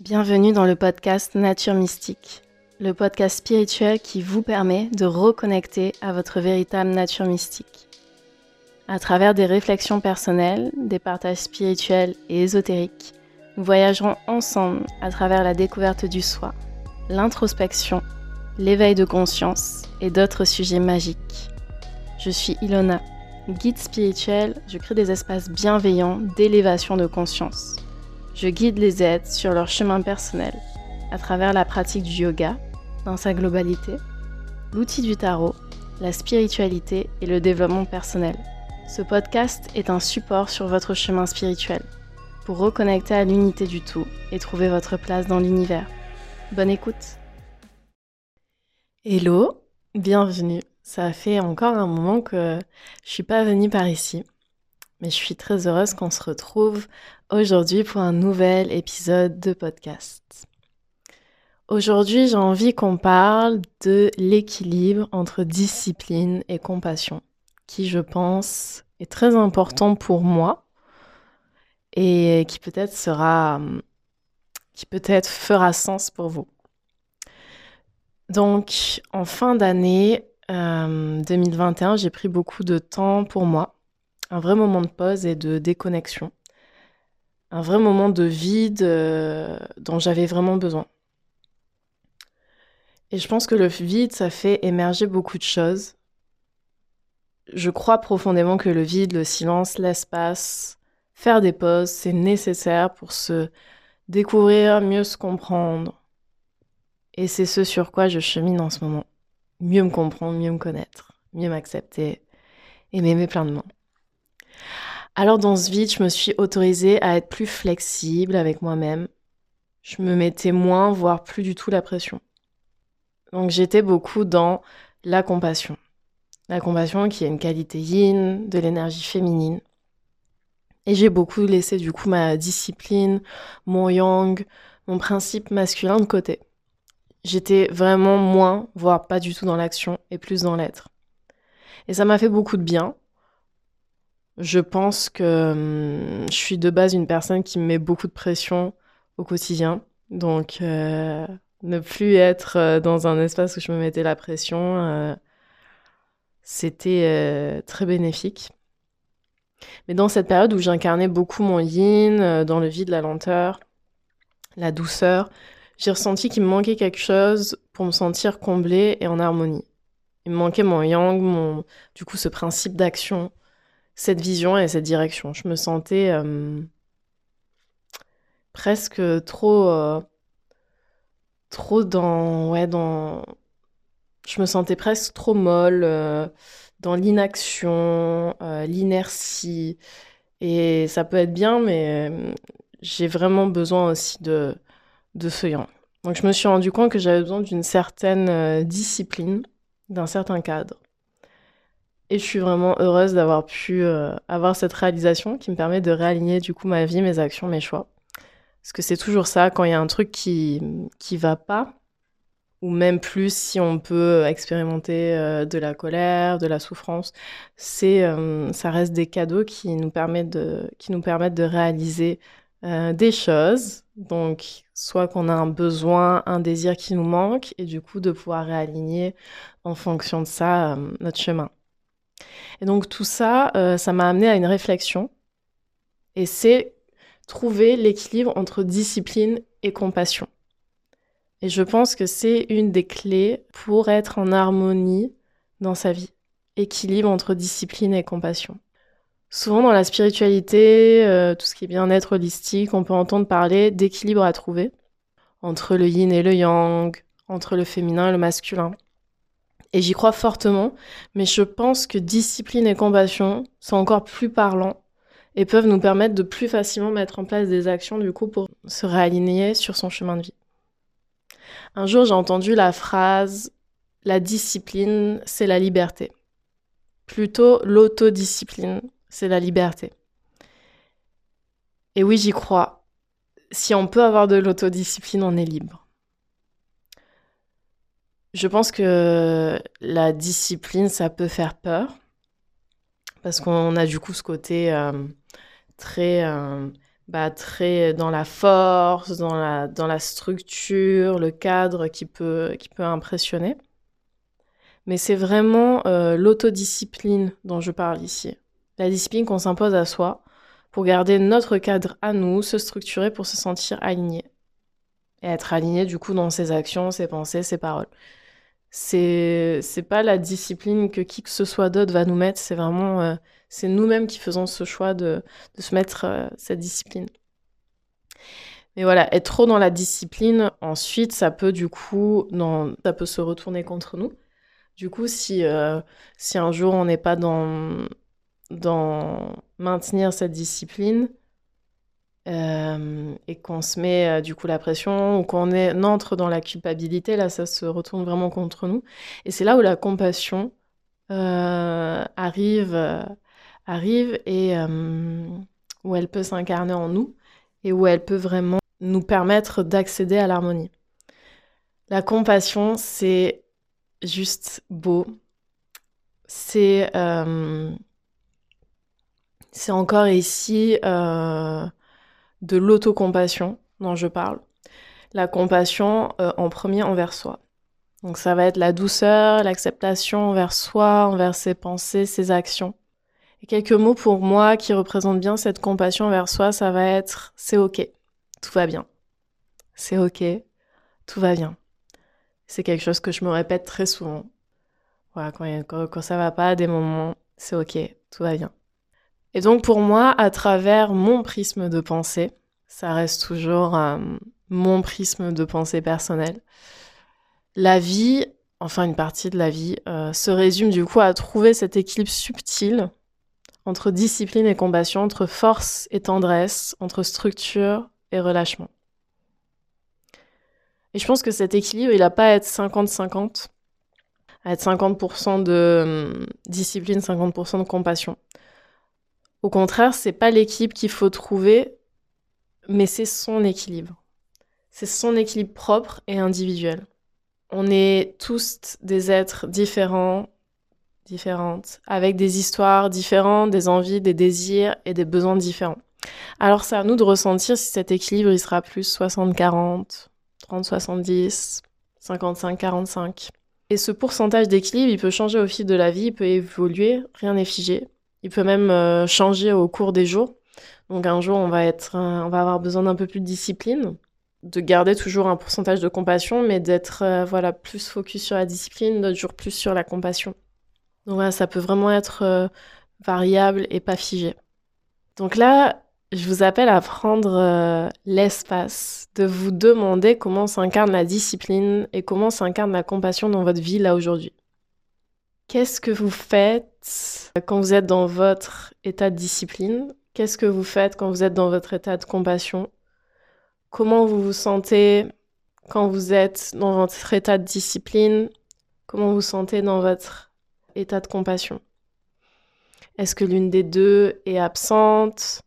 Bienvenue dans le podcast Nature Mystique, le podcast spirituel qui vous permet de reconnecter à votre véritable nature mystique. À travers des réflexions personnelles, des partages spirituels et ésotériques, nous voyagerons ensemble à travers la découverte du soi, l'introspection, l'éveil de conscience et d'autres sujets magiques. Je suis Ilona, guide spirituel, je crée des espaces bienveillants d'élévation de conscience. Je guide les aides sur leur chemin personnel à travers la pratique du yoga dans sa globalité, l'outil du tarot, la spiritualité et le développement personnel. Ce podcast est un support sur votre chemin spirituel pour reconnecter à l'unité du tout et trouver votre place dans l'univers. Bonne écoute Hello, bienvenue. Ça fait encore un moment que je suis pas venue par ici, mais je suis très heureuse qu'on se retrouve aujourd'hui pour un nouvel épisode de podcast. Aujourd'hui, j'ai envie qu'on parle de l'équilibre entre discipline et compassion, qui je pense est très important pour moi et qui peut-être sera qui peut-être fera sens pour vous. Donc, en fin d'année 2021, euh, j'ai pris beaucoup de temps pour moi, un vrai moment de pause et de déconnexion, un vrai moment de vide euh, dont j'avais vraiment besoin. Et je pense que le vide, ça fait émerger beaucoup de choses. Je crois profondément que le vide, le silence, l'espace, faire des pauses, c'est nécessaire pour se découvrir, mieux se comprendre. Et c'est ce sur quoi je chemine en ce moment. Mieux me comprendre, mieux me connaître, mieux m'accepter et m'aimer pleinement. Alors dans ce vide, je me suis autorisée à être plus flexible avec moi-même. Je me mettais moins, voire plus du tout la pression. Donc j'étais beaucoup dans la compassion. La compassion qui est une qualité yin, de l'énergie féminine. Et j'ai beaucoup laissé du coup ma discipline, mon yang, mon principe masculin de côté. J'étais vraiment moins, voire pas du tout dans l'action et plus dans l'être. Et ça m'a fait beaucoup de bien. Je pense que hum, je suis de base une personne qui me met beaucoup de pression au quotidien. Donc, euh, ne plus être euh, dans un espace où je me mettais la pression, euh, c'était très bénéfique. Mais dans cette période où j'incarnais beaucoup mon yin, dans le vide, la lenteur, la douceur, j'ai ressenti qu'il me manquait quelque chose pour me sentir comblée et en harmonie. Il me manquait mon yang, mon, du coup, ce principe d'action, cette vision et cette direction. Je me sentais euh, presque trop, euh, trop dans, ouais, dans, je me sentais presque trop molle euh, dans l'inaction, l'inertie. Et ça peut être bien, mais j'ai vraiment besoin aussi de de yang. Donc je me suis rendu compte que j'avais besoin d'une certaine discipline, d'un certain cadre. Et je suis vraiment heureuse d'avoir pu euh, avoir cette réalisation qui me permet de réaligner du coup ma vie, mes actions, mes choix. Parce que c'est toujours ça, quand il y a un truc qui qui va pas, ou même plus si on peut expérimenter euh, de la colère, de la souffrance, c'est ça reste des cadeaux qui nous permettent de qui nous permettent de réaliser des choses donc, soit qu'on a un besoin, un désir qui nous manque, et du coup de pouvoir réaligner en fonction de ça euh, notre chemin. Et donc tout ça, euh, ça m'a amené à une réflexion, et c'est trouver l'équilibre entre discipline et compassion. Et je pense que c'est une des clés pour être en harmonie dans sa vie. Équilibre entre discipline et compassion. Souvent dans la spiritualité, euh, tout ce qui est bien-être holistique, on peut entendre parler d'équilibre à trouver entre le yin et le yang, entre le féminin et le masculin. Et j'y crois fortement, mais je pense que discipline et compassion sont encore plus parlants et peuvent nous permettre de plus facilement mettre en place des actions du coup pour se réaligner sur son chemin de vie. Un jour, j'ai entendu la phrase la discipline, c'est la liberté. Plutôt l'autodiscipline, c'est la liberté. Et oui, j'y crois. Si on peut avoir de l'autodiscipline, on est libre. Je pense que la discipline, ça peut faire peur. Parce qu'on a du coup ce côté euh, très euh, bah, très dans la force, dans la, structure, le cadre qui peut, qui peut impressionner. Mais c'est vraiment euh, l'autodiscipline dont je parle ici. La discipline qu'on s'impose à soi pour garder notre cadre à nous, se structurer pour se sentir aligné. Et être aligné du coup dans ses actions, ses pensées, ses paroles. C'est c'est pas la discipline que qui que ce soit d'autre va nous mettre, c'est vraiment euh, c'est nous-mêmes qui faisons ce choix de, de se mettre euh, cette discipline. Mais voilà, être trop dans la discipline, ensuite, ça peut du coup, non, ça peut se retourner contre nous. Du coup, si, euh, si un jour on n'est pas dans, dans maintenir cette discipline euh, et qu'on se met euh, du coup la pression ou qu'on entre dans la culpabilité, là, ça se retourne vraiment contre nous. Et c'est là où la compassion euh, arrive, arrive et où elle peut s'incarner en nous et où elle peut vraiment nous permettre d'accéder à l'harmonie. La compassion, c'est juste beau. C'est c'est encore ici de l'autocompassion dont je parle. La compassion euh, en premier envers soi. Donc ça va être la douceur, l'acceptation envers soi, envers ses pensées, ses actions. Et quelques mots pour moi qui représentent bien cette compassion envers soi, ça va être c'est ok, tout va bien. C'est ok, tout va bien. C'est quelque chose que je me répète très souvent. Voilà, quand, quand, quand ça va pas, à des moments, c'est ok, tout va bien. Et donc pour moi, à travers mon prisme de pensée, ça reste toujours euh, mon prisme de pensée personnelle, la vie, enfin une partie de la vie, euh, se résume du coup à trouver cet équilibre subtil entre discipline et compassion, entre force et tendresse, entre structure et relâchement. Et je pense que cet équilibre, il n'a pas à être 50-50, à être 50% de hum, discipline, 50% de compassion. Au contraire, c'est pas l'équipe qu'il faut trouver, mais c'est son équilibre. C'est son équilibre propre et individuel. On est tous des êtres différents, différentes, avec des histoires différentes, des envies, des désirs et des besoins différents. Alors c'est à nous de ressentir si cet équilibre il sera plus 60-40, 30-70, 55-45. Et ce pourcentage d'équilibre, il peut changer au fil de la vie, il peut évoluer, rien n'est figé. Il peut même euh, changer au cours des jours. Donc un jour, on va, être, on va avoir besoin d'un peu plus de discipline, de garder toujours un pourcentage de compassion, mais d'être euh, voilà plus focus sur la discipline, d'autres jours plus sur la compassion. Donc voilà, ça peut vraiment être euh, variable et pas figé. Donc là, je vous appelle à prendre l'espace, de vous demander comment s'incarne la discipline et comment s'incarne la compassion dans votre vie là aujourd'hui. Qu'est-ce que vous faites quand vous êtes dans votre état de discipline? Qu'est-ce que vous faites quand vous êtes dans votre état de compassion? Comment vous vous sentez quand vous êtes dans votre état de discipline? Comment vous vous sentez dans votre état de compassion? Est-ce que l'une des deux est absente?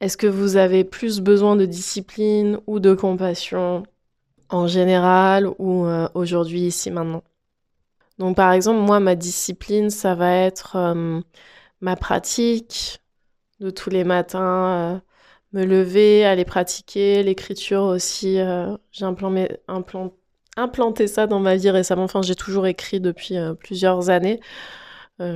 Est-ce que vous avez plus besoin de discipline ou de compassion en général ou euh, aujourd'hui, ici, maintenant? Donc par exemple, moi, ma discipline, ça va être euh, ma pratique de tous les matins, euh, me lever, aller pratiquer, l'écriture aussi. Euh, j'ai implanté, ça dans ma vie récemment. Enfin, j'ai toujours écrit depuis plusieurs années.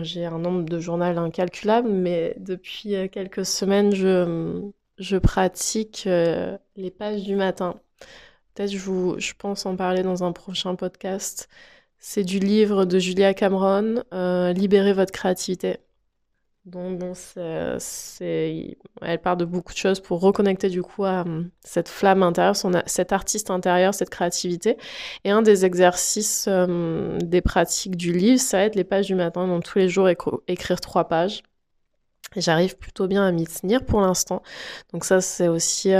j'ai un nombre de journaux incalculable, mais depuis quelques semaines, je, pratique les pages du matin. Peut-être je pense en parler dans un prochain podcast. C'est du livre de Julia Cameron, euh, Libérez votre créativité. Donc bon, elle part de beaucoup de choses pour reconnecter du coup à euh, cette flamme intérieure, cet artiste intérieur, cette créativité. Et un des exercices, euh, des pratiques du livre, ça va être les pages du matin. Donc tous les jours écrire trois pages. J'arrive plutôt bien à m'y tenir pour l'instant. Donc ça, c'est aussi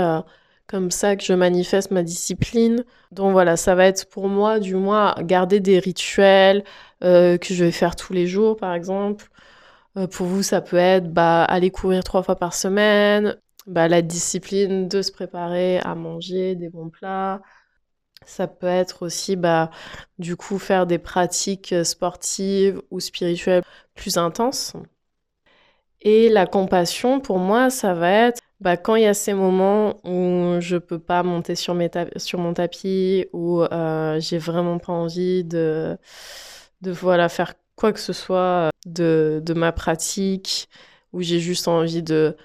comme ça que je manifeste ma discipline. Donc voilà, ça va être pour moi, du moins, garder des rituels euh, que je vais faire tous les jours, par exemple. Euh, pour vous, ça peut être bah, aller courir trois fois par semaine, bah, la discipline de se préparer à manger des bons plats. Ça peut être aussi, bah, du coup, faire des pratiques sportives ou spirituelles plus intenses. Et la compassion, pour moi, ça va être bah, quand il y a ces moments où je peux pas monter sur, mes sur mon tapis, où euh, j'ai vraiment pas envie de, de voilà, faire quoi que ce soit de, de ma pratique, où j'ai juste envie de,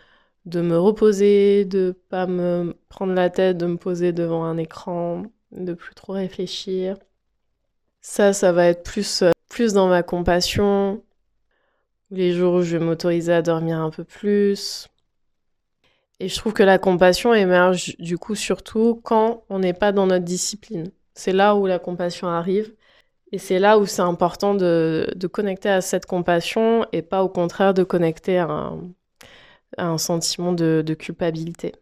de me reposer, de pas me prendre la tête, de me poser devant un écran, de plus trop réfléchir. Ça, ça va être plus, plus dans ma compassion, les jours où je vais m'autoriser à dormir un peu plus. Et je trouve que la compassion émerge du coup surtout quand on n'est pas dans notre discipline. C'est là où la compassion arrive. Et c'est là où c'est important de, de, connecter à cette compassion et pas au contraire de connecter à un, sentiment de, de, culpabilité.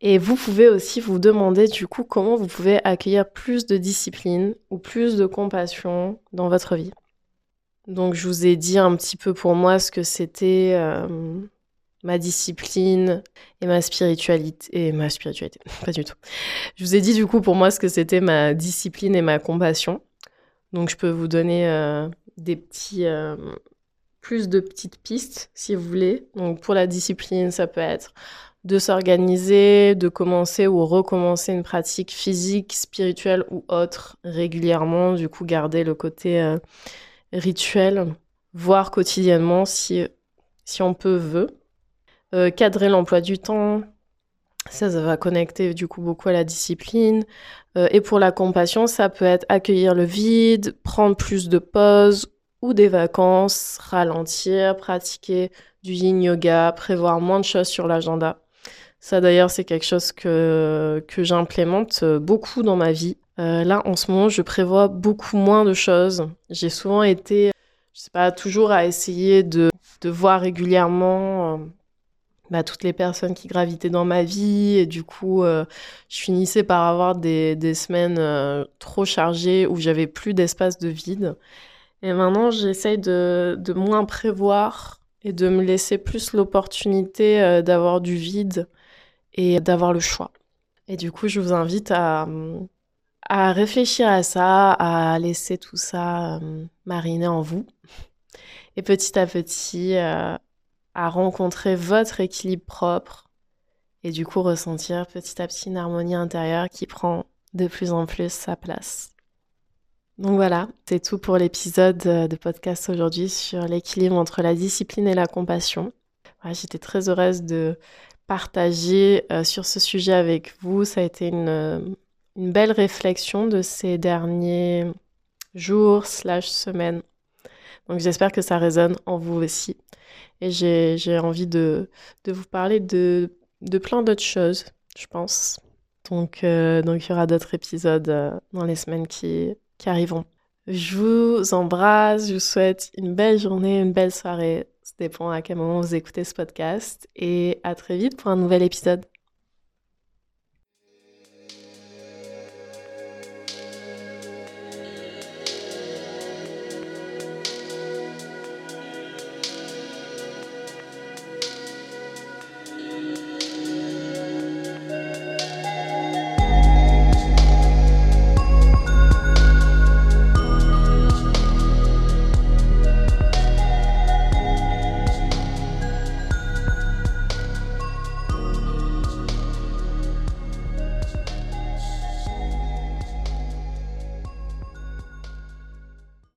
Et vous pouvez aussi vous demander du coup comment vous pouvez accueillir plus de discipline ou plus de compassion dans votre vie. Donc je vous ai dit un petit peu pour moi ce que c'était euh, ma discipline et ma spiritualité. Et ma spiritualité, pas du tout. Je vous ai dit du coup pour moi ce que c'était ma discipline et ma compassion. Donc je peux vous donner euh, des petits, euh, plus de petites pistes si vous voulez. Donc pour la discipline, ça peut être de s'organiser, de commencer ou recommencer une pratique physique, spirituelle ou autre régulièrement. Du coup, garder le côté euh, rituel, voire quotidiennement si, si on peut, veut. Euh, cadrer l'emploi du temps, ça, va connecter du coup beaucoup à la discipline. Euh, et pour la compassion, ça peut être accueillir le vide, prendre plus de pauses ou des vacances, ralentir, pratiquer du yin yoga, prévoir moins de choses sur l'agenda. Ça d'ailleurs, c'est quelque chose que, que j'implémente beaucoup dans ma vie. Euh, là, en ce moment, je prévois beaucoup moins de choses. J'ai souvent été, je sais pas, toujours à essayer de, de voir régulièrement euh, bah, toutes les personnes qui gravitaient dans ma vie. Et du coup, euh, je finissais par avoir des, semaines euh, trop chargées où j'avais plus d'espace de vide. Et maintenant, j'essaye de, de moins prévoir et de me laisser plus l'opportunité euh, d'avoir du vide et d'avoir le choix. Et du coup, je vous invite à, à réfléchir à ça, à laisser tout ça mariner en vous. Et petit à petit, à rencontrer votre équilibre propre et du coup ressentir petit à petit une harmonie intérieure qui prend de plus en plus sa place. Donc voilà, c'est tout pour l'épisode de podcast aujourd'hui sur l'équilibre entre la discipline et la compassion. J'étais très heureuse de partager euh, sur ce sujet avec vous. Ça a été une, une belle réflexion de ces derniers jours slash semaines. Donc j'espère que ça résonne en vous aussi. Et j'ai envie de, de, vous parler de, de plein d'autres choses, je pense. Donc, euh, donc il y aura d'autres épisodes euh, dans les semaines qui, qui arriveront. Je vous embrasse, je vous souhaite une belle journée, une belle soirée. Ça dépend à quel moment vous écoutez ce podcast. Et à très vite pour un nouvel épisode.